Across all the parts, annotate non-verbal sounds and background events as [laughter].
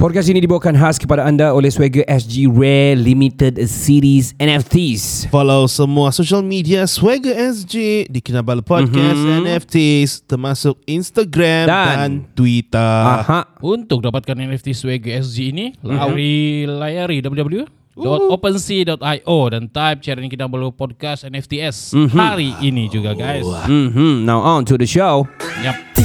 ini dibawakan khas kepada anda oleh Swagger SG Rare Limited Series NFTs. Follow semua social media Swagger SG di Kinabalu Podcast mm-hmm. NFTs termasuk Instagram dan, dan Twitter. Aha. Untuk dapatkan NFT Swagger SG ini, mm-hmm. lari layari www.opensea.io dan type cari Kinabalu Podcast NFTs mm-hmm. hari ini juga guys. Mm-hmm. Now on to the show. Yep.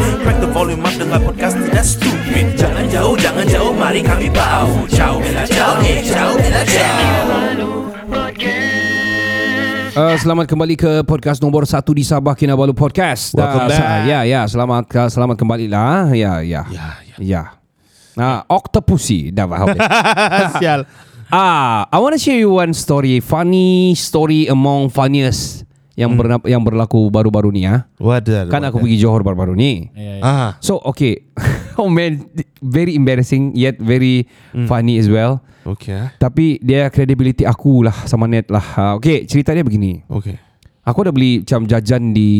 Crack the volume up dengar podcast tidak stupid Jangan jauh, jangan jauh, mari kami bau Ciao, bella ciao, eh ciao, bella ciao Uh, selamat kembali ke podcast nombor satu di Sabah Kinabalu Podcast. Welcome Uh, back. Ya, ya, selamat selamat kembali lah. Ya, ya. Ya, ya. Ya. Ah, Octopussy dah faham. [laughs] Sial. ah, I want to share you one story, funny story among funniest yang Hmm. berna- yang berlaku baru-baru ni ah. Wadah. Kan aku pergi Johor baru-baru ni. Ya, ya. Ah. So okay, [laughs] oh man, very embarrassing yet very Hmm. funny as well. Okay. Tapi dia credibility aku lah sama net lah. Uh, okay, cerita dia begini. Okay. Aku dah beli macam jajan di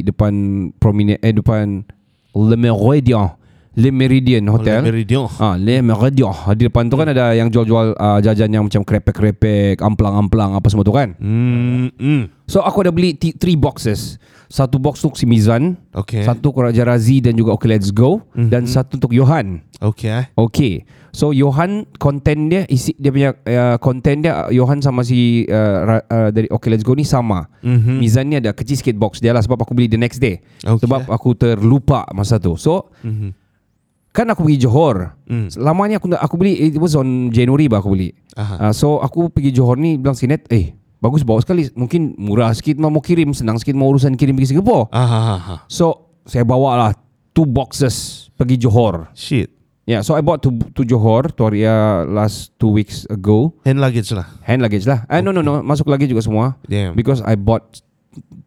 depan prominent eh depan Le Méridien. Le Méridien Hotel. Le Méridien. Ah, Le Méridien. Di depan tu kan ada yang jual-jual uh, jajan yang macam krepek-krepek, amplang-amplang apa semua tu kan. Hmm. hmm. So aku ada beli t- three boxes. Satu box untuk si Mizan, Okay. satu untuk Raja Razi dan juga Okay Let's Go Mhm. dan satu untuk Johan. Okay. Okay. So Johan content dia isi dia punya uh, content dia uh, Johan sama si uh, uh, dari Okay Let's Go ni sama. Mhm. Mizan ni ada kecil sikit box dia lah sebab aku beli the next day. Okay. Sebab aku terlupa masa tu. So Mhm. Kan aku pergi Johor. Mm. Lamanya aku aku beli it was on January bah aku beli. Aha. Uh, so aku pergi Johor ni bilang sinet, eh bagus bawa sekali. Mungkin murah sikit mau kirim, senang sikit mau urusan kirim pergi Singapore. Ah, ah, ah, ah. So saya bawa lah two boxes pergi Johor. Shit. Yeah, so I bought to to Johor to area last two weeks ago. Hand luggage lah. Hand luggage lah. Eh, no no no, masuk lagi juga semua. Damn. Because I bought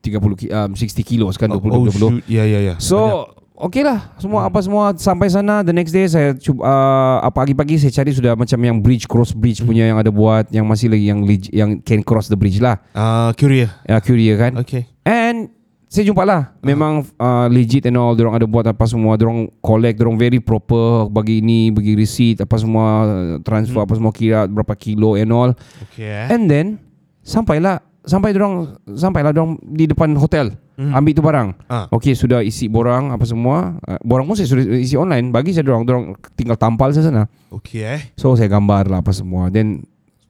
30 ki- um, 60 kilos kan 20 oh, 20. shoot. Ya, ya, ya. So Okay lah Semua apa semua Sampai sana. The next day saya cuba, uh, Pagi-pagi saya cari Sudah macam yang bridge Cross bridge punya Yang ada buat Yang masih lagi Yang yang can cross the bridge lah. Ah, Curia. Ya Curia kan? Okay. And Saya jumpa lah. Memang uh, legit and all Diorang ada buat apa semua. Diorang collect Diorang very proper Bagi ini Bagi receipt Apa semua Transfer apa semua Kira berapa kilo and all. Okay. And then Sampailah Sampai dorang Sampailah dorang Di depan hotel Hmm. Ambil tu barang. Ah. Okey sudah isi borang Apa semua. Uh, Borang pun saya sudah isi online. Bagi saya dorang Dorang tinggal tampal saya sana. Okay. So saya gambar lah apa semua. Then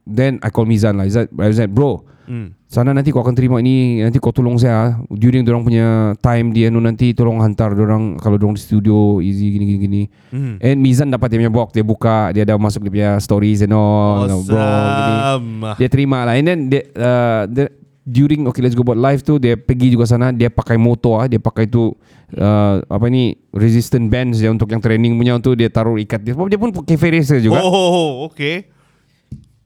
Then I call Mizan lah. Izzat, I said bro. Hmm. Sana nanti kau akan terima ini. Nanti kau tolong saya During dorang punya time Dia nu nanti tolong hantar dorang Kalau dorang di studio Easy gini gini gini. Hmm. And Mizan dapat dia punya box. Dia buka Dia ada masuk dia punya stories and all. Awesome. Bro gini. Dia terima lah. And then dia, uh, dia, During Okay Let's Go Buat Live tu Dia pergi juga sana Dia pakai motor ah. Dia pakai tu uh, Apa ni Resistant bands dia Untuk yang training punya tu Dia taruh ikat dia Sebab dia pun cafe racer juga Oh, okay.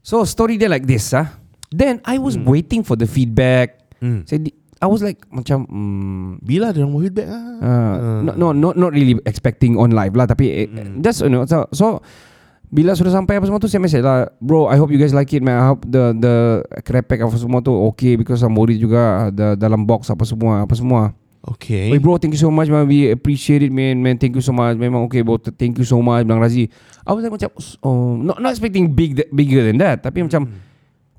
So story dia like this ah. Then I was waiting for the feedback Hmm. Saya di, I was like Macam hmm, Bila dia mau feedback ah? uh, no, no, not not really expecting on live lah tapi eh, just you know so, so bila sudah sampai apa semua tu saya message lah bro I hope you guys like it man I hope the the krepek apa semua tu okay because I'm worried juga the dalam box apa semua apa semua Okay. Hey bro thank you so much man we appreciate it man man thank you so much memang okay bro thank you so much bilang Razi I was like macam oh, not not expecting big bigger than that tapi macam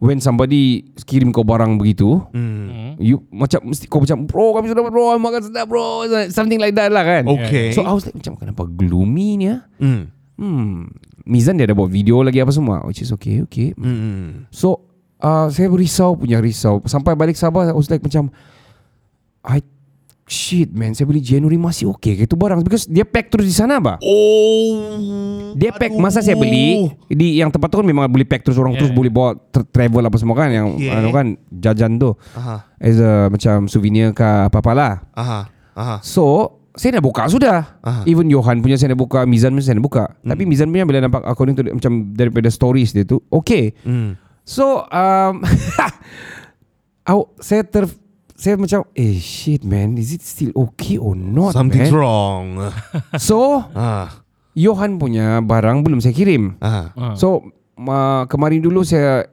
when somebody kirim kau barang begitu Hmm. You macam mesti kau macam bro kami sudah dapat bro makan sedap bro something like that lah kan. Okay. So I was like macam kenapa gloomy ni ah? Hmm. Hmm. Mizan dia ada buat video lagi apa semua which is okay okay. Hmm. So uh, saya risau punya risau. Sampai balik Sabah, I was like macam, I shit man, saya beli January masih okay ke itu barang because dia pack terus di sana bah. Oh. Dia pack masa saya beli di yang tempat tu kan memang boleh pack terus orang Yeah. terus boleh bawa tra- travel apa semua kan yang Yeah. anu kan jajan tu Aha. as a macam souvenir ke apa-apa lah. Aha. Aha. So saya dah buka sudah. Aha. Even Johan punya saya dah buka, Mizan punya saya dah buka. Tapi Mizan punya bila nampak according to macam daripada stories dia tu, okay. Hmm. So um, [laughs] aku, saya ter saya macam eh shit man, is it still okay or not Something's man? wrong. [laughs] So ah. Johan punya barang belum saya kirim. Ah. Ah. So uh, kemarin dulu saya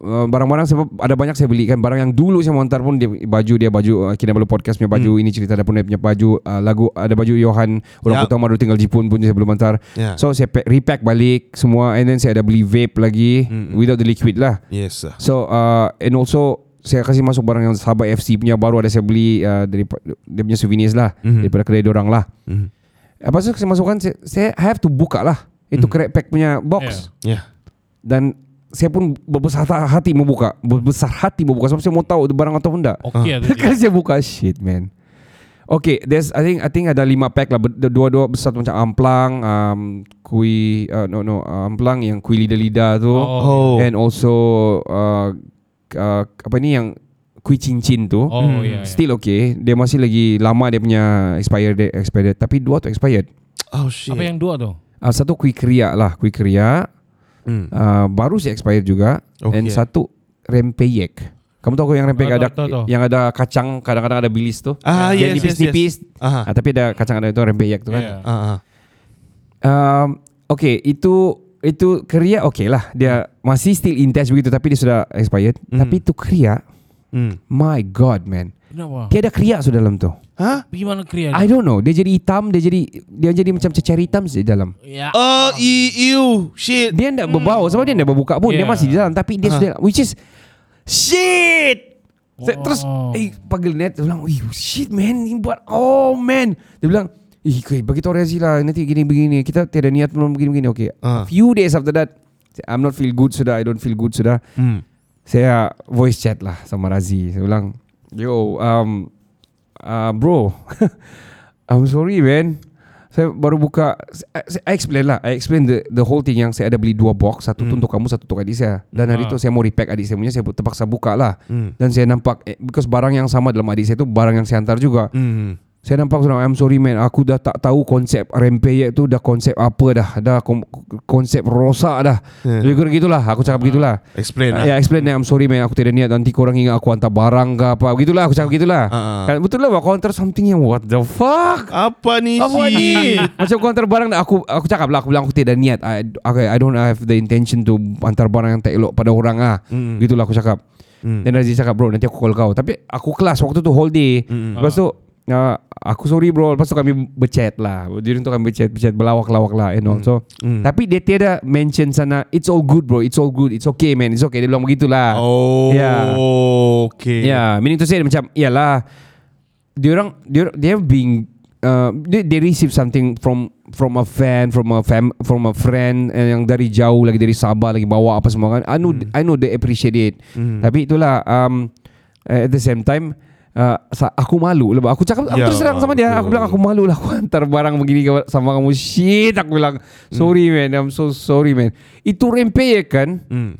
uh, barang-barang saya ada banyak saya beli kan barang yang dulu saya mau hantar pun dia baju dia baju uh, Kinabalu podcast punya baju ini cerita ada pun dia punya baju uh, lagu ada baju Johan orang Yup. Kota Madu tinggal Jepun pun saya belum hantar. Yeah. So saya pack, repack balik semua and then saya ada beli vape lagi without the liquid lah. Yes. sir. So uh, and also saya kasih masuk barang yang Sabah FC punya baru ada saya beli uh, dari dia punya souvenirs lah Mhm. daripada kedai orang lah. Mhm. Lepas tu saya masukkan saya, saya have to buka lah itu crack pack punya box Yeah. dan saya pun berbesar hati mau buka berbesar hati mau buka sebab saya mau tahu barang atau tidak. Okey [laughs] tu Kan saya buka shit man. Okay, there's I think I think ada lima pack lah. Dua-dua besar macam amplang, um, kui uh, no no amplang yang kui lidah-lidah tu, Oh. and also uh, uh, apa ni yang kui cincin tu. Oh ya. ya. Still okay. Dia masih lagi lama dia punya expired date, expired. Tapi dua tu expired. Oh shit. Apa yang dua tu? Uh, satu kui kriak lah, kui kriak. Hmm. Uh, baru sih expired juga. Okay. And satu rempeyek. Kamu tahu yang rempeyek Oh, ada tahu, tahu, yang ada kacang, kadang-kadang ada bilis tu. Ah, yang yes, yes, nipis-nipis. Aha. Ah, tapi ada kacang ada itu rempeyek tu kan. Yeah. Ah, ah. Um, okay, itu itu kriak okay lah. Dia masih still in test begitu tapi dia sudah expired. Hmm. Tapi itu kriak, Hmm. my god man. Kenapa? Tiada kriak sudah dalam tu. Hah? Bagaimana krian? I don't know. Dia jadi hitam, dia jadi dia jadi macam cecer hitam di dalam. Ya. Oh, i- ew, shit. Dia tidak berbau sebab dia tidak berbuka pun. Dia Yeah. masih di dalam tapi dia Ah. sudah which is shit. Saya Wow. terus eh panggil net dia bilang, "Ih, shit man, ni buat oh man." Dia bilang, "Ih, okay, bagi tahu Rezi lah nanti gini begini. Kita tiada niat belum begini begini." Okay. Ah. Few days after that, I'm not feel good sudah, I don't feel good sudah. Hmm. Saya voice chat lah sama Razi. Saya bilang, "Yo, um uh, bro, [laughs] I'm sorry man. Saya baru buka I, I explain lah I explain the the whole thing Yang saya ada beli dua box Satu tu untuk kamu Satu untuk adik saya Dan hari Ah. tu saya mau repack adik saya punya Saya terpaksa buka lah Hmm. Dan saya nampak eh, Because barang yang sama dalam adik saya tu Barang yang saya hantar juga Hmm. Saya nampak sudah I'm sorry man Aku dah tak tahu konsep Rempeyek tu Dah konsep apa dah Dah konsep rosak dah Hmm. Lebih kurang gitulah Aku cakap begitulah Explain lah. Ya explain I'm sorry man Aku tidak niat Nanti korang ingat aku hantar barang ke apa Begitulah aku cakap begitulah Ah, ah. kan, Betul lah Aku hantar something yang What the fuck Apa ni? apa ni? [laughs] Macam aku hantar barang aku aku cakap lah aku bilang aku tidak niat. I, okay, I don't have the intention to hantar barang yang tak elok pada orang ah. Mm. Gitulah aku cakap. Mm. Dan Razi cakap bro nanti aku call kau. Tapi aku kelas waktu tu whole day. Mm. Lepas tu uh, aku sorry bro. Lepas tu kami berchat lah. Jadi tu kami berchat berchat berlawak-lawak lah and all. So Mm. tapi dia tiada mention sana it's all good bro. It's all good. It's okay man. It's okay. Dia bilang begitulah. Oh, Yeah. okay. Yeah, meaning to say macam iyalah dia orang dia they have been uh, they, they receive something from from a fan from a fam from a friend eh, yang dari jauh lagi dari Sabah lagi bawa apa semua kan I know I know they appreciate it Hmm. tapi itulah um, at the same time uh, aku malu lah. Aku cakap aku Ya, terus terang sama dia. Aku bilang aku malu lah aku [laughs] hantar barang begini sama kamu. Shit aku bilang sorry man. I'm so sorry man. Itu rempeyek kan? Hmm.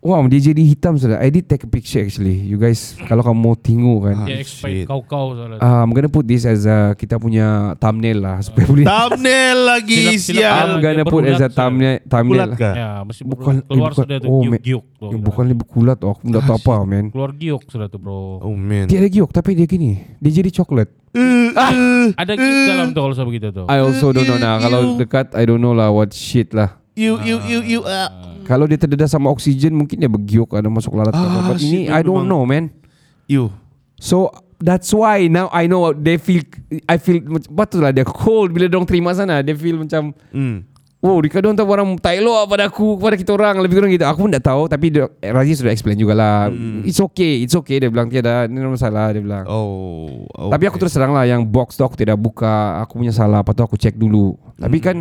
Wow, dia jadi hitam sudah. I did take a picture actually. You guys, kalau kamu mau tengok kan. Dia Ah, shit. kau-kau salah. Uh, I'm gonna put this as a, kita punya thumbnail lah supaya boleh. Thumbnail lagi, sial. I'm gonna put as a thumbnail. thumbnail. Bulat kah? Ya, mesti Bukan, keluar eh, bukan. sudah tu Oh, giuk me- giuk. tu. Ya, bukan lebih kulat oh. Aku dah tahu apa man. Keluar giuk sudah tu bro. Oh man. Dia ada giok tapi dia gini. Dia jadi coklat. Uh, uh, Ada giuk dalam tu kalau begitu tu. I also don't know nah. Kalau dekat, I don't know lah what shit lah. You, you, you, you. Uh. Kalau dia terdedah sama oksigen mungkin dia bergiok ada masuk lalat. Ah, But ini I don't know man. You. So that's why now I know they feel I feel betul lah dia cold bila dong terima sana dia feel macam Hmm. Oh Ricardo hantar barang tak elok lah pada aku Kepada kita orang Lebih kurang gitu Aku pun tak tahu Tapi dia, Razi sudah explain jugalah Hmm. It's okay It's okay Dia bilang tiada Ini masalah Dia bilang Oh. Okay. Tapi aku terus terang lah Yang box tu aku tidak buka Aku punya salah Lepas tu aku cek dulu Tapi kan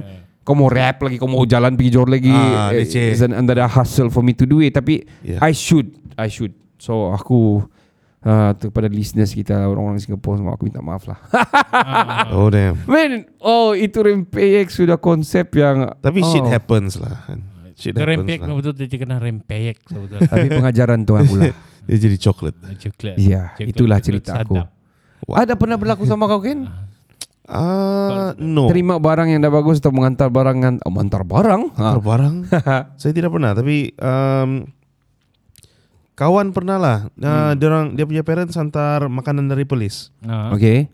kau mau rap lagi, kau mau jalan pergi Johor lagi. Ah, eh. It's an another hustle for me to do it. Tapi Yeah. I should, I should. So aku uh, kepada listeners kita orang-orang Singapura semua aku minta maaf lah. [laughs] Oh damn. Man, oh itu rempeyek sudah konsep yang Tapi oh. shit happens lah. kan. Shit happens Rempeyek lah. betul dia kena rempeyek betul. Tapi pengajaran Tuhan pula. [laughs] Dia jadi coklat. Coklat. Iya, Coklat- itulah cerita aku. sadap. Ada pernah berlaku sama kau kan? Ah, no. Terima barang yang dah bagus atau mengantar barang yang oh, mengantar barang? Ha. Antar barang [laughs] Saya tidak pernah Tapi um, Kawan pernah lah uh, dia, orang, dia punya parents Hantar makanan dari polis Ah. Okay.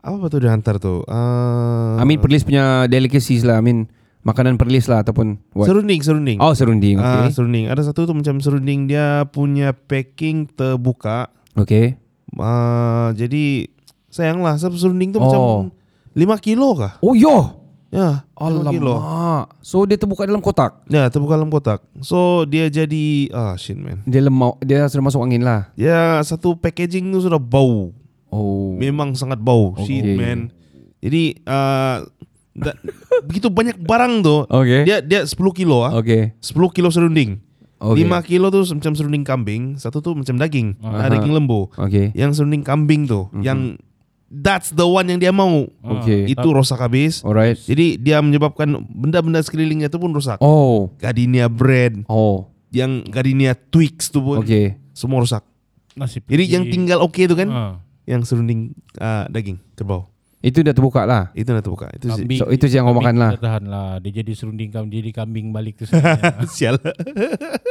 Apa betul dia hantar tu uh, I mean perlis punya delicacies lah. I mean makanan perlis lah ataupun what? Serunding Serunding Oh serunding. Ah, Okay. serunding Ada satu tu macam serunding Dia punya packing terbuka Okay. uh, Jadi Sayang lah serunding tu Oh. macam 5 kilo kah Oh yo. Ya 5 kilo Alamak. So dia terbuka dalam kotak. Ya terbuka dalam kotak So dia jadi Ah shit man Dia lemau, dia sudah masuk angin lah. Ya satu packaging tu sudah bau Oh. Memang sangat bau Shit Okay. man Jadi uh, da, Begitu banyak barang tu Okay. Dia dia 10 kilo ah. Okay. 10 kilo serunding Okay. 5 kilo tu macam serunding kambing Satu tu macam daging Aha. uh Daging lembu Okay. Yang serunding kambing tu Yang That's the one yang dia mau Okay. Itu rosak habis Alright. Jadi dia menyebabkan Benda-benda sekelilingnya tu pun rosak Oh. Gardenia bread Oh. Yang Gardenia Twix tu pun Okay. Semua rosak Nasi Jadi yang tinggal okey tu kan Ah. Yang serunding uh, daging kerbau Itu dah terbuka lah. Itu dah terbuka Itu si- Kambing, So, itu yang kau makan lah. Tahan lah Dia jadi serunding kambing Jadi kambing balik tu sebenarnya. [laughs] Sial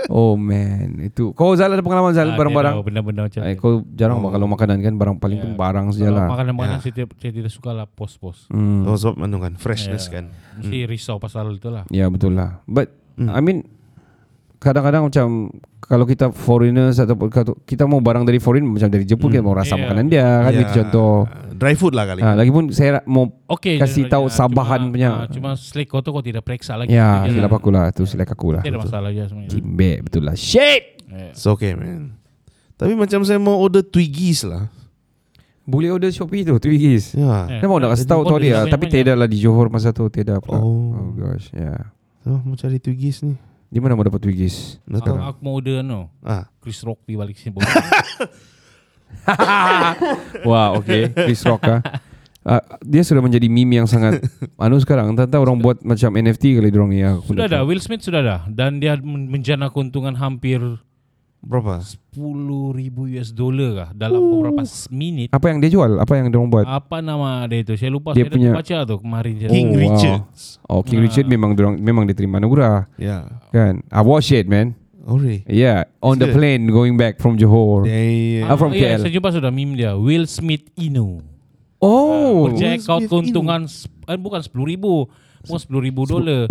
Oh man. Itu. Kau Zal ada pengalaman Zal Ah, barang-barang? tahu Benda-benda macam Eh, tu. kau jarang oh. kalau makanan kan barang paling Ya. pun barang Kalau sajalah. Makanan-makanan Ya. saya, tidak- saya tidak suka lah Pos-pos Hmm. Oh sebab anu kan Freshness Ya. kan Mesti risau pasal itu lah Ya betul lah. But Hmm. I mean kadang-kadang macam kalau kita foreigners ataupun kita mau barang dari foreign macam dari Jepun kita mau rasa Yeah. makanan dia kan Ya. itu contoh. Dry food lah kali Ha, lagipun saya mau Okey Kasih je, tahu ya, sabahan cuma, punya. ah, Cuma selek kau tu kau tidak periksa lagi ya silap lah. aku lah tu silap aku lah. Tidak masalah je sebenarnya Kimbe betul lah. Shit. Eh, It's okay man Tapi macam saya mau order Twiggies lah Boleh order Shopee tu Twiggies. Ya Eh. Dia mau nak kasih tahu tahu dia tapi tidak lah di Johor masa tu tidak pula. Oh. oh gosh ya. so, Mau cari Twiggies ni Di mana mau dapat Twiggies? Aku, aku mau order no Ah, Chris Rock pergi balik sini [laughs] Wah, okay. Chris Rock ah. Uh, dia sudah menjadi meme yang sangat [laughs] anu sekarang. Entah orang buat macam NFT kali dorong ya. aku Sudah tahu. Will Smith sudah dah Dan dia men- menjana keuntungan hampir Berapa? 10,000 US dollar lah dalam Ooh. beberapa minit. Apa yang dia jual? Apa yang dia buat? Apa nama dia itu? Saya lupa dia saya punya... baca tu kemarin jadi. Oh, King oh, Richard. Wow. Oh, King nah. Richard memang dorang, memang diterima negara. Ya. Yeah. Kan? I watch it, man. Oh, really? Yeah, on Is the it? plane going back from Johor. Yeah, uh, from KL. Yeah, saya jumpa sudah meme dia. Will Smith Inu. Oh, uh, project kau keuntungan sp- eh, bukan 10,000, mungkin 10,000 dolar.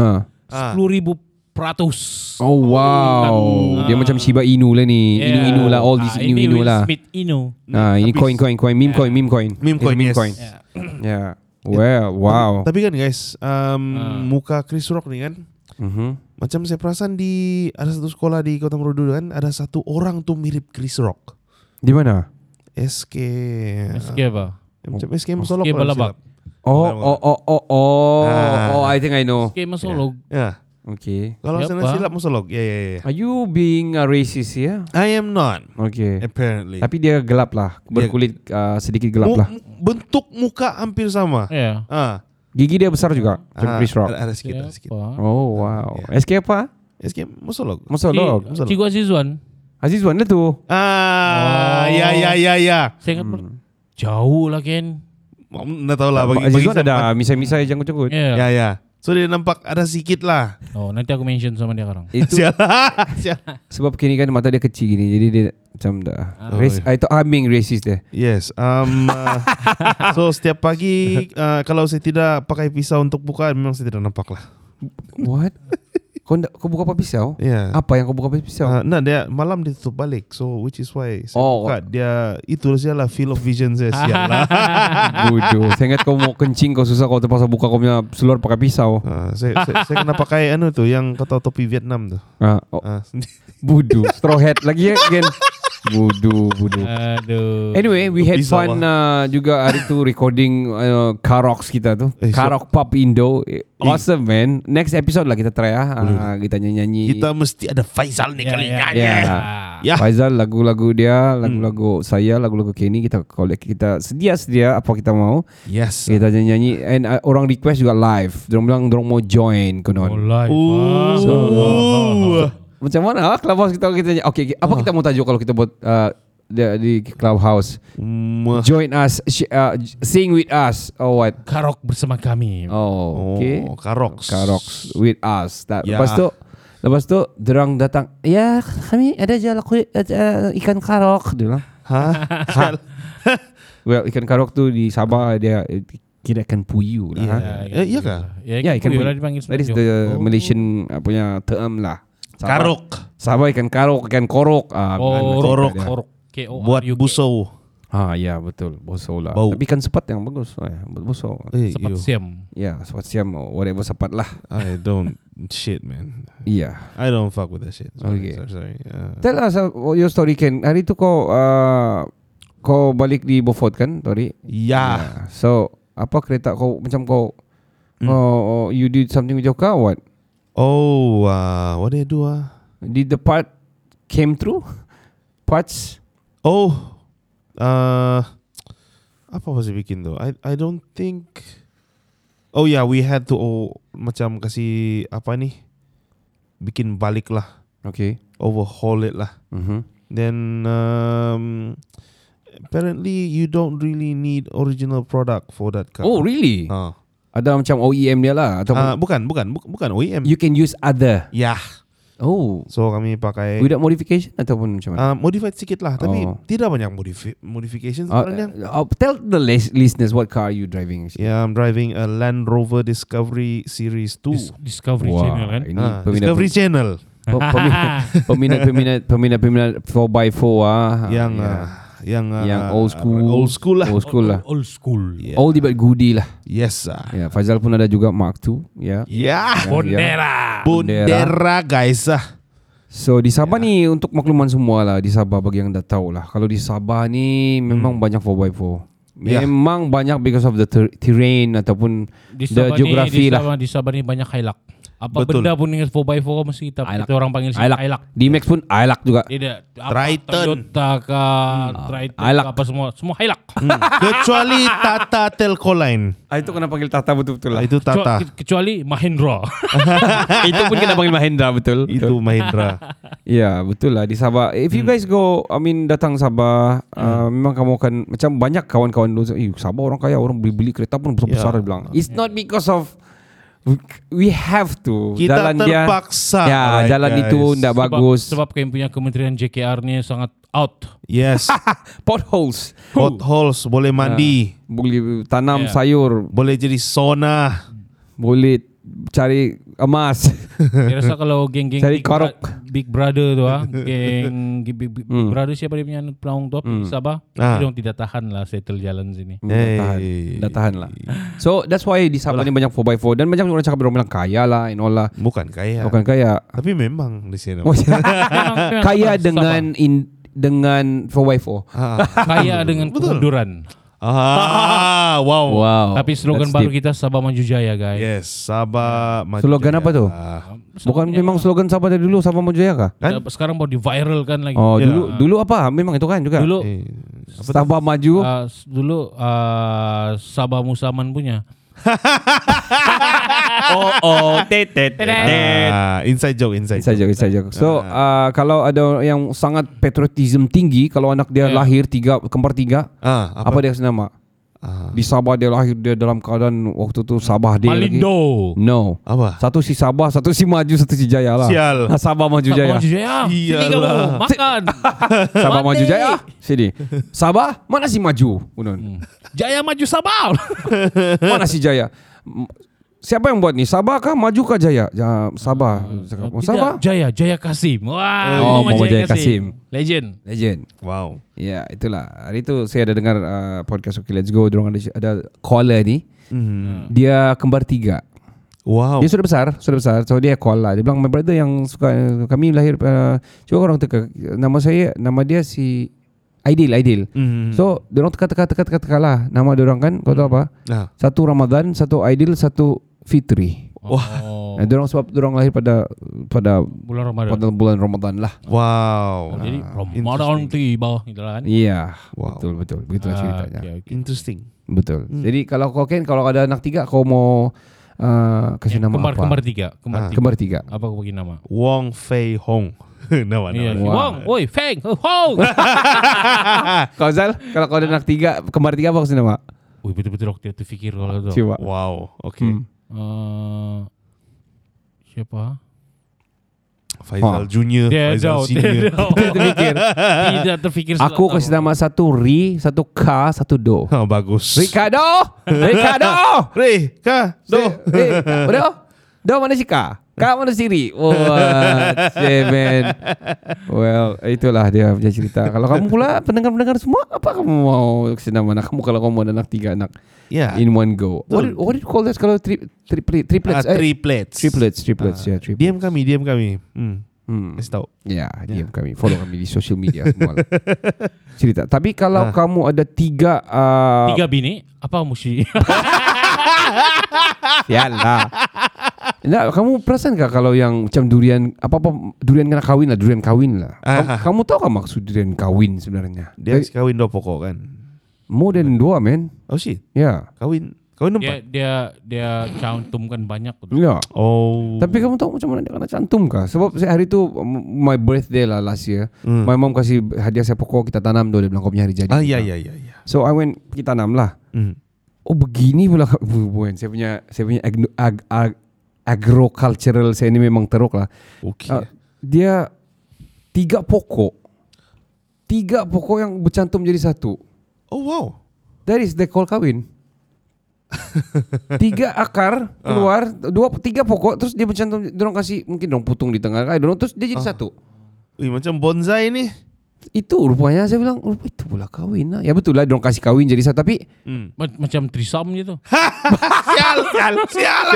10,000 Pratus. Oh wow. Oh, dia uh, macam Shiba Inu lah ni. Yeah. Inu Inu lah all ah, these uh, Inu Inu lah. Smith Inu. Ah uh, ini coin coin coin meme yeah. coin meme coin. Meme coin. Meme yes. coin. Yeah. [coughs] yeah. Well, wow. Tapi, tapi kan guys, um, uh. muka Chris Rock ni kan. Uh-huh. Macam saya perasan di ada satu sekolah di Kota Merudu kan, ada satu orang tu mirip Chris Rock. Di mana? SK. SK apa? Macam SK Masolok. SK Balabak. Oh, oh, oh, oh, oh, ah. oh, I think I know. SK Masolok. Yeah. yeah. Okay. Kalau Siapa? saya silap Musolok Ya ya ya Are you being a racist ya? I am not Okay. Apparently Tapi dia gelap lah, berkulit uh, sedikit gelap Mu- lah. Bentuk muka hampir sama Ya Ah, Gigi dia besar juga, ah, Chris Rock. Ada, ada sikit, ada sikit. Oh wow. Ya. SK apa? SK Musolok Masa dog. Cik- Cikgu Azizwan Aziz Wan lah tu. Ah, Oh. ya ya ya ya. Saya ingat hmm. Jauh lah Ken Nggak tahu lah bagi Aziz bagi ada misai-misai jangkut-jangkut. Ya Ya ya. So dia nampak ada sikit lah. Oh nanti aku mention sama dia sekarang Itu [laughs] sebab kini kan mata dia kecil gini, jadi dia macam dah. Oh, Race. I thought I'm being racist deh. Yes. Um, uh, [laughs] so setiap pagi uh, kalau saya tidak pakai pisau untuk buka memang saya tidak nampak lah. What? Kau, ndak- kau buka apa pisau? Ya. Apa yang kau buka pisau? Uh, nah dia malam dia tutup balik So which is why Saya Oh. buka Dia Itu lah Field of vision saya Sial lah [laughs] Bodoh. Saya ingat kau mau kencing kau susah kau terpaksa buka kau punya seluar pakai pisau. uh, saya, saya, saya kena pakai anu tu Yang kau tahu topi Vietnam tu Ah, oh, uh, [laughs] bodoh. Straw hat lagi ya, again. Bodoh, bodoh. Aduh. Anyway, we had fun uh, juga hari tu recording uh, Karoks kita tu. Eh, so- Karok Pop Indo. Eh, Awesome man. Next episode lah kita try ah. Uh, kita nyanyi-nyanyi. Kita mesti ada Faizal ni kali ya, nyanyi. Ya. Ya. Faizal lagu-lagu dia, lagu-lagu saya, lagu-lagu Kenny kita collect kita sedia-sedia apa kita mau. Yes. Kita nyanyi and uh, orang request juga live. Dia bilang dia mau join Oh, konon. live. ah. Ooh. Macam mana ah, clubhouse kita kita nyanyi? Okay, apa kita mau tajuk kalau kita buat uh, di, di clubhouse? Mm, Join us, sh- uh, sing with us or what? Karok bersama kami. Oh, okay. Oh, Karoks. Karoks with us. Da, Ya. Lepas tu Lepas tu Derang datang Ya kami ada je laku, uh, Ikan karok Dia bilang Ha? [laughs] Well ikan karok tu di Sabah Dia eh, kira ikan puyuh lah ha? Eh, iya kah? Ya, Ya ikan puyuh puyuh lah dipanggil That is sebenarnya. the Malaysian uh, punya term lah Sabah- Karok. Sabah ikan karok Ikan korok ah, Oh, korok, dia. korok. K-O-R-U-K. Buat busau. Ah ya betul Boso lah Bau. Tapi ikan sepat yang bagus ya, Boso Eh, Sepat yo. siam. Ya sepat siam Whatever sepat lah I don't shit man. Iya I don't fuck with that shit. Sorry, Okay. sorry, sorry. Uh, Tell us uh, your story Ken Hari tu kau uh, Kau balik di Beaufort kan Tori ya. Yeah. So apa kereta kau macam kau Hmm. oh, oh, you did something with your car or what? Oh, uh, what did I do? Ah? Did the part came through? Parts? Oh, uh, apa was bikin tu? I I don't think. Oh yeah, we had to oh, macam kasih apa ni? Bikin balik lah, Okay. overhaul it lah. Mm-hmm. Then um, apparently you don't really need original product for that car. Oh really? Ah, Ada macam OEM dia lah atau Ah, bukan, bukan, bu- bukan OEM. you can use other. Ya, Oh. so kami pakai Without modification ataupun macam mana? uh, modified sedikit lah, tapi Oh. tidak banyak modifi- modification Uh, sebenarnya. uh, tell the lis- listeners what car are you driving? actually? Yeah, I'm driving a Land Rover Discovery Series 2. Dis- Discovery Wah, Channel kan. Ini Ah, peminat, Discovery Channel pe- peminat, [laughs] peminat, peminat, peminat, peminat 4x4 ah. yang Ya. uh, yang uh, Yang old school. old school lah. Old school lah. Old school. Yeah. Oldie but goodie lah. Yes. ah. Ya, Faizal pun ada juga Mark II. Ya. Ya. Bondera. Bendera guys ah. So di Sabah ni untuk makluman semua lah di Sabah bagi yang dah tahu lah. Kalau di Sabah ni memang banyak 4x4. Ya. Memang banyak because of the ter- terrain ataupun Di the geography ni, di lah. Sabah, di Sabah ni banyak hilak. Apa Betul. benda pun dengan 4x4 mesti kita, kita orang panggil sini Hilak. hilak. Di Max pun Hilak juga. Tidak. Apa, Triton. Toyota ke, Triton Hilak. ke, apa semua. Semua hilak. Hmm. [laughs] Kecuali Tata Telco Line. Ah, itu kena panggil Tata betul-betul lah. Ah, Itu Tata. Kecuali, kecuali Mahindra. [laughs] itu pun kena panggil Mahindra betul. Itu Mahindra. [laughs] Ya betul lah di Sabah. If you guys go, I mean datang Sabah, uh, memang kamu akan macam banyak kawan-kawan dulu. Eh, Sabah orang kaya, orang beli-beli kereta pun besar-besar Ya. dia bilang. It's not because of we have to. Kita jalan dia, terpaksa. ya Alright, jalan guys. itu tidak bagus. Sebab kami punya kementerian JKR ni sangat out. Yes. [laughs] potholes. Potholes boleh mandi, Boleh tanam Ya. sayur, boleh jadi sauna. boleh cari emas. Saya rasa kalau geng-geng Cari Big, korok. Bra- Big Brother tu ah, geng Big, Big, Big Hmm. Brother siapa dia punya penaung tu Hmm. Sabah. Ah. Dia orang tidak tahan lah settle jalan sini. Dah tahan, Hey. dah tahan lah. So that's why di Sabah ni banyak 4x4 dan banyak orang cakap orang bilang kaya lah and all lah. Bukan kaya. Bukan kaya. Tapi memang di sini. Oh, Memang- memang kaya Sabah. dengan in dengan 4x4. Ah, kaya dengan Betul. kemunduran. Ah, wow. Wow. Tapi slogan That's baru deep. kita Sabah Maju Jaya guys. Yes, Sabah Maju Slogan Jaya. apa tu? Ah, Bukan memang slogan Sabah dari dulu Sabah Maju Jaya kah? Kan? Sekarang mau di viralkan lagi. Oh, Ya. dulu dulu apa? Memang itu kan juga. Dulu Eh, Sabah Maju. uh, dulu uh, Sabah Musaman punya. Oh oh tet tet ah, inside joke, inside saja joke. saja. So uh, kalau ada yang sangat patriotism tinggi kalau anak dia Ya. lahir tiga kembar tiga Ah, apa, apa? dia nama? Ah, Di Sabah dia lahir dia dalam keadaan waktu tu Sabah dia lagi. Malindo. No. apa? Satu si Sabah, satu si Maju, satu si Jaya lah. Sial. [laughs] Sabah Maju Sabah Jaya. Maju Jaya. Sini Iyalah. kamu makan. [laughs] Sabah Maju Mandi. Jaya. Sini. Sabah, mana si Maju? Unon. Jaya Maju Sabah. [laughs] Mana si Jaya? Siapa yang buat ni? Sabah kah? Maju kah Jaya? Ja, Sabah. Cakap, oh, Tidak, Sabah. Jaya, Jaya Kasim. Wah, Oh, Muhammad Jaya Kasim. Legend. Legend. Wow. Ya, itulah. Hari itu saya ada dengar uh, podcast Okay Let's Go. Diorang ada ada caller ni. Hmm. Dia kembar tiga. Wow. Dia sudah besar, sudah besar. So dia call lah. Dia bilang my brother yang suka kami lahir uh, cuba orang teka nama saya nama dia si Aidil Aidil. Mm. So dia orang teka-teka teka-teka teka lah nama dia orang kan. Kau tahu apa? ah. Satu Ramadan, satu Aidil, satu Fitri. Oh. Nah, dia orang sebab dia orang lahir pada pada Bulan Ramadan. pada bulan Ramadan lah. Wow. Jadi Ah, Ramadan tiba gitu lah kan. Iya, Wow. betul betul. Begitulah Ah, ceritanya. okay, okay. Interesting. Betul. Jadi kalau kau Ken kalau ada anak tiga kau mau uh, kasih nama kembar, apa? Kembar tiga. Kembar Ah. tiga. Kembar tiga. Apa aku bagi nama? Wong Fei Hong. [laughs] nama nama. si Wow. Wong, oi, Feng, Hong. [laughs] [laughs] Kau Zal, kalau kau ada anak tiga, kembar tiga apa kasih nama? Wih, betul-betul aku tidak terfikir kalau itu. Coba. Wow. Okay. Hmm. Eh, siapa? Faisal Ha. Junior, Dia Faisal jauh, Senior. dia jauh. [laughs] terfikir. Tidak terfikir. Aku kasih nama satu Ri, satu K, satu Do. Ha, bagus. Ricardo! [laughs] Ricardo! Re, ka, do. Ri, Do? Do mana si K? K mana si Ri? What? [laughs] Yeah, man. Well, itulah dia punya cerita. Kalau kamu pula pendengar-pendengar semua, apa kamu mau nama anak kamu kalau kamu ada anak tiga anak Ya. in one go? What, did- what did you call that kalau tri, tri, tri, triplets? Ah, eh, triplets. triplets, triplets, ya, triplets. Diam kami, diam kami. Hmm. Hmm. Kasih tahu. Ya, diam kami. Follow kami di social media semua. lah. [laughs] Cerita. Tapi kalau Ah. kamu ada tiga, uh, Tiga bini, apa mesti? Yalah. [laughs] Nah, kamu perasan gak kalau yang macam durian apa apa durian kena kawin lah, durian kawin lah. Kamu, Ah. kamu tahu kan maksud durian kawin sebenarnya? Dia Dari- kawin dua pokok kan. more than dua, men. Oh shit. Ya. Kawin. Kawin dia empat. dia dia cantumkan banyak. Ya. Oh. Tapi kamu tahu macam mana dia kena cantum kah? Sebab saya hari tu m- my birthday lah last year. Hmm. My mom kasih hadiah saya pokok kita tanam dulu dia bilang kau punya hari jadi. Ah ya ya ya ya. So I went kita tanam lah. Hmm. Oh begini pula bukan saya punya saya punya agno, ag, ag, agricultural saya ini memang teruk lah. Okay. Uh, dia tiga pokok, tiga pokok yang bercantum jadi satu. oh wow. That is they call kawin. tiga akar keluar, dua tiga pokok terus dia bercantum, dorong kasih mungkin dong putung di tengah, I don't know, terus dia jadi satu. Wih macam bonsai ni. Itu rupanya saya bilang, oh, itu pula kawin lah. Ya betul lah, dorong kasih kawin jadi satu. Tapi Hmm. Ma- Macam trisam gitu. [laughs] sial, sial, sial.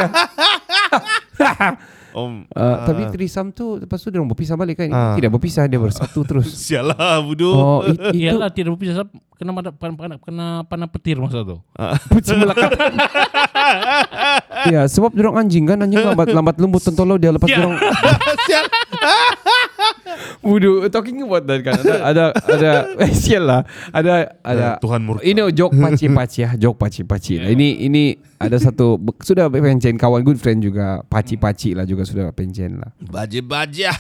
[laughs] Om. uh, tapi trisam tu lepas tu dia berpisah balik kan? Ah. Tidak berpisah dia bersatu terus. [laughs] Sial lah bodoh. Oh, it, [laughs] itu Iyalah tidak berpisah kena mana- kena kena, kena panah petir masa tu. Pucuk melekat. ya, sebab dia anjing kan anjing lambat lambat lembut tontolo dia lepas dia sial. [laughs] Wudu talking about that kan ada ada ada [laughs] eh, sial lah ada ada Eh, Tuhan murka. ini joke paci paci ya joke paci paci lah. ini ini ada satu sudah pencen kawan good friend juga paci paci lah juga sudah pencen lah Baje-baje.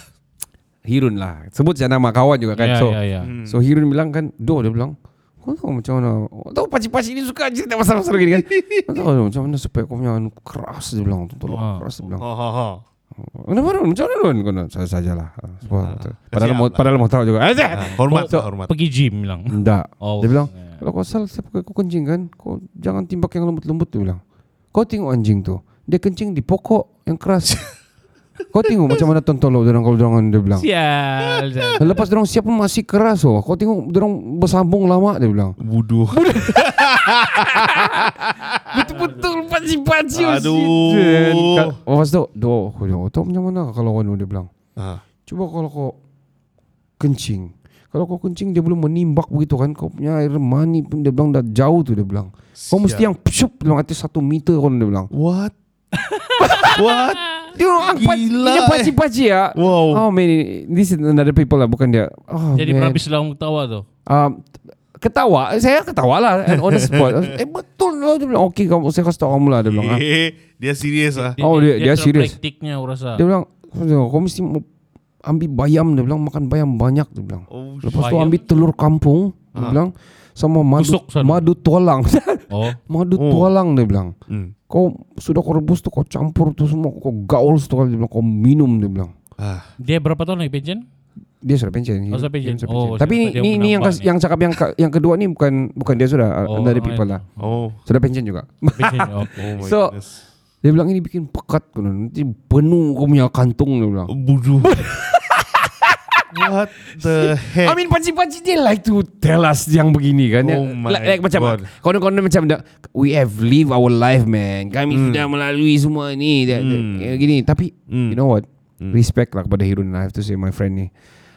Hirun lah sebut saja nama kawan juga kan Ya, so ya, ya. Hmm. so Hirun bilang kan do dia bilang kau tahu macam mana kau tahu paci paci ini suka cerita pasal-pasal gini kan [laughs] kau tahu macam mana supaya kau punya anu keras dia bilang tolong Ah. keras dia bilang Ha ha ha. Kenapa Ron? Macam mana Ron? Kena saja sajalah. Ah, Padahal siap mau lah. padahal mau tahu juga. Eh, Ah, Hormat, Oh, hormat. Pergi gym bilang. Enggak. [laughs] Oh, Dia bilang, ya. kalau kau salah saya pakai kau kencing kan, kau jangan timbak yang lembut-lembut dia bilang. Kau tengok anjing tu, dia kencing di pokok yang keras. [laughs] kau tengok macam mana tontolo dorang kalau dorang dia bilang. Sial. Lepas dorang siap pun masih keras oh. Kau tengok dorang bersambung lama dia bilang. Bodoh. Betul-betul paci-paci Aduh. Oh, lepas tu, doh, kau tengok tahu macam mana kalau kau dia bilang. Ah. Coba kalau kau kencing Kalau kau kencing dia belum menimbak begitu kan Kau punya air mani pun dia bilang dah jauh tu dia bilang Kau Siap. mesti yang pshup Bilang atas satu meter kau dia bilang What? What? Dia orang Gila, Gila Dia eh. paci-paci ya Wow. Oh man This is another people lah Bukan dia oh, Jadi man. berhabis dalam ketawa tu. um, Ketawa Saya ketawa lah and On the spot [laughs] Eh betul lah Dia bilang Okay kamu saya kasih tahu kamu lah Dia bilang ah. Dia serius ah. Oh, dia- dia serius. Praktiknya aku rasa. Dia bilang Kau mesti mau ambil bayam Dia bilang makan bayam banyak Dia bilang Oh, Lepas tu Bayam? ambil telur kampung Dia bilang Sama madu. Madu tualang [laughs] Oh. Madu Oh. tualang dia bilang Hmm. Kau sudah kau rebus tu Kau campur tu semua Kau gaul satu kali Dia bilang Kau minum dia bilang Ah. Dia berapa tahun lagi pension? Dia sudah pensiun Oh, sudah pensiun. Dia Oh, Tapi ni, dia ni, ni yang, kas- yang cakap yang, yang kedua ni Bukan bukan dia sudah Oh, oh, Dari people lah Oh. Sudah pensiun juga Pension. [laughs] Okay. Oh my So- goodness. Dia bilang ini bikin pekat kau Nanti penuh kau punya kantung Dia bilang Bodoh. [laughs] What the heck? I mean pakcik-pakcik dia like to tell us yang begini kan. Oh my like, like macam God. konon-konon macam we have lived our life man. Kami sudah melalui semua ni eh, gini. Tapi Hmm. you know what? Respect lah kepada Hirun I have to say my friend ni.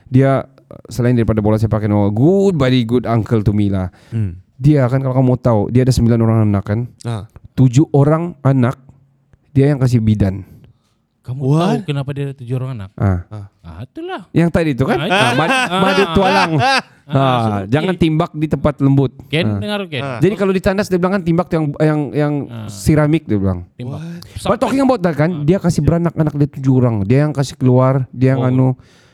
Dia uh, selain daripada bola sepak kan oh, good buddy good uncle to me lah. Hmm. Dia kan kalau kamu tahu dia ada sembilan orang anak kan. Ah. Tujuh orang anak dia yang kasih bidan. Kamu What? tahu kenapa dia ada tujuh orang anak? Ah. Ah, itulah. Yang tadi tu kan Ah, itu. ah, mad, madu tualang ah, so, Jangan okay. timbak di tempat lembut Ken Ah. dengar Ken. Ah. Jadi kalau ditandas dia bilang kan timbak tu yang yang yang Ah. seramik dia bilang Timbang. But talking about that kan Dia kasih beranak anak dia tujuh orang Dia yang kasih keluar Dia yang Oh. anu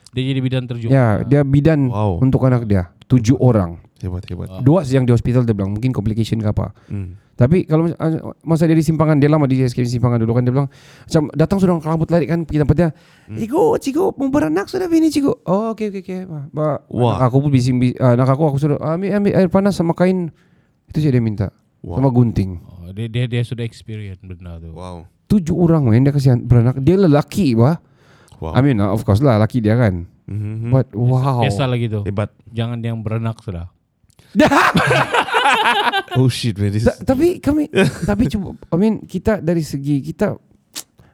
Dia jadi bidan terjun. Ya dia bidan Wow. Untuk anak dia Tujuh orang Hebat hebat. Dua yang di hospital dia bilang Mungkin complication ke apa Hmm. Tapi kalau ah, masa dia di simpangan Dia lama di SK simpangan dulu kan Dia bilang Macam datang sudah kelabut lari kan Pergi tempat dia Ciku Ciku Mau beranak sudah bini Ciku Oh oke oke oke Ba, Wah. Anak aku pun bising bis- ah, Anak aku aku sudah ambil, ambil air panas sama kain Itu saja dia minta Wow. Sama gunting Oh, dia, dia dia sudah experience benda tu. Wow. Tujuh orang men Dia kasih beranak Dia lelaki bah Wow. I mean of course lah Laki dia kan Mhm. But wow Biasa lagi tu. Hebat. Jangan yang beranak sudah. [laughs] Oh shit man. This Ta- Tapi kami Tapi cuba I mean kita dari segi Kita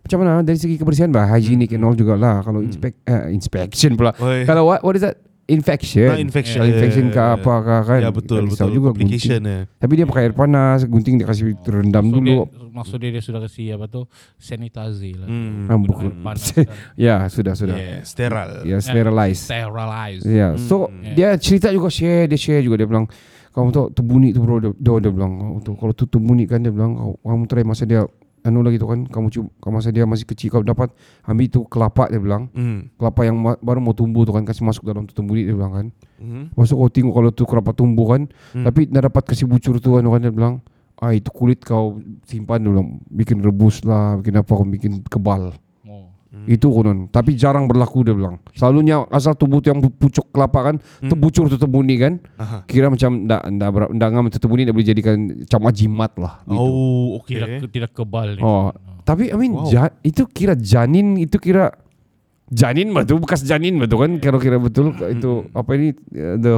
Macam mana Dari segi kebersihan bah Hygienic and all jugalah Kalau inspect uh, Inspection pula Oi. Kalau what what is that? Infection. Ah, infection. Kalau infection ke apa ke kan. Ya betul betul. juga Complication gunting. ya. Tapi dia pakai air panas, gunting dia kasih terendam Maksud dulu. Dia, maksud dia dia sudah kasih apa tu sanitizer lah. Hmm. Ah, bukan. panas [laughs] kan. ya, sudah sudah. Yeah, sterile. Ya, sterilize. Sterilize. Ya, so Hmm. dia cerita juga share, dia share juga dia bilang kamu tahu tu bunyi tu bro dia, dia, dia bilang "Oh, tu kalau tu tu bunyi kan dia bilang "Kau- kamu try masa dia anu lagi tu kan kamu cuba masa dia masih kecil kau dapat ambil tu kelapa dia bilang Hmm. kelapa yang ma- baru mau tumbuh tu kan kasih masuk dalam tu bunyi dia bilang kan Mhm. Masuk kau tengok kalau tu kelapa tumbuh kan Hmm. Tapi nak dapat kasih bucur tu kan dia bilang Ah itu kulit kau simpan dulu Bikin rebus lah Bikin apa kau bikin kebal Oh. Itu konon Tapi jarang berlaku dia bilang Selalunya asal tumbuh tu yang pu- pucuk kelapa kan Tu bucur tu terbunyi kan Aha. Kira macam Ndak ndak, ndak ngam tu terbunyi Dia boleh jadikan Macam jimat lah gitu. Oh, okay. Tidak tidak kebal ni. Oh, tapi I mean Wow. ja, itu kira janin itu kira janin betul bekas janin betul kan kalau kira betul itu apa ini uh, the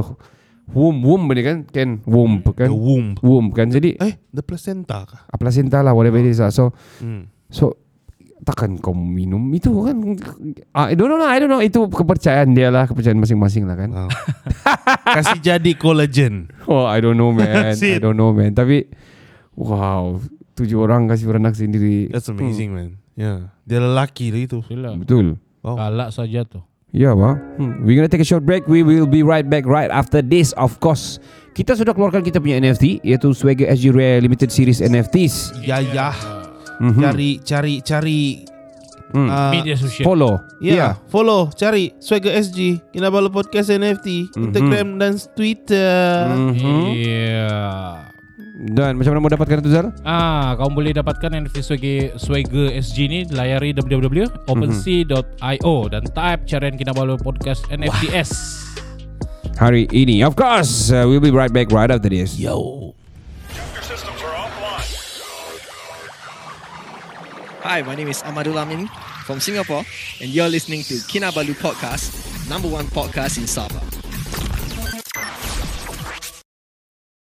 womb womb ini kan kan womb kan The womb. womb kan jadi Eh, the placenta kah? ah, placenta lah whatever it is lah. so Hmm. so takkan kau minum itu kan ah, I don't know lah I don't know itu kepercayaan dia lah kepercayaan masing-masing lah kan Wow. [laughs] Kasih jadi collagen. oh I don't know man [laughs] I don't know man tapi wow tujuh orang kasih beranak sendiri That's amazing, man. Yeah. Dia lelaki lah itu. Itulah. betul Wow. Galak saja tu. Ya, Pak. Hmm. We're gonna take a short break. We will be right back right after this, of course. Kita sudah keluarkan kita punya NFT, iaitu Swagger SG Rare Limited Series NFTs. Ya, ya. Mhm. Cari, cari, cari. Hmm. uh, Media sosial. Follow. Ya, Ya. follow, cari Swagger SG, Kinabalu Podcast NFT, Mhm. Instagram dan Twitter. Mhm. Iya. Dan macam mana mau dapatkan itu, Zal? Ah, kamu boleh dapatkan NFT Swagger, Swagger SG ni layari www.opensea.io dan type carian Kinabalu Podcast NFTs. Hari ini, of course. Uh, we'll be right back right after this. Yo. Hi, my name is Amadul Amin from Singapore, and you're listening to Kinabalu Podcast, number one podcast in Sabah.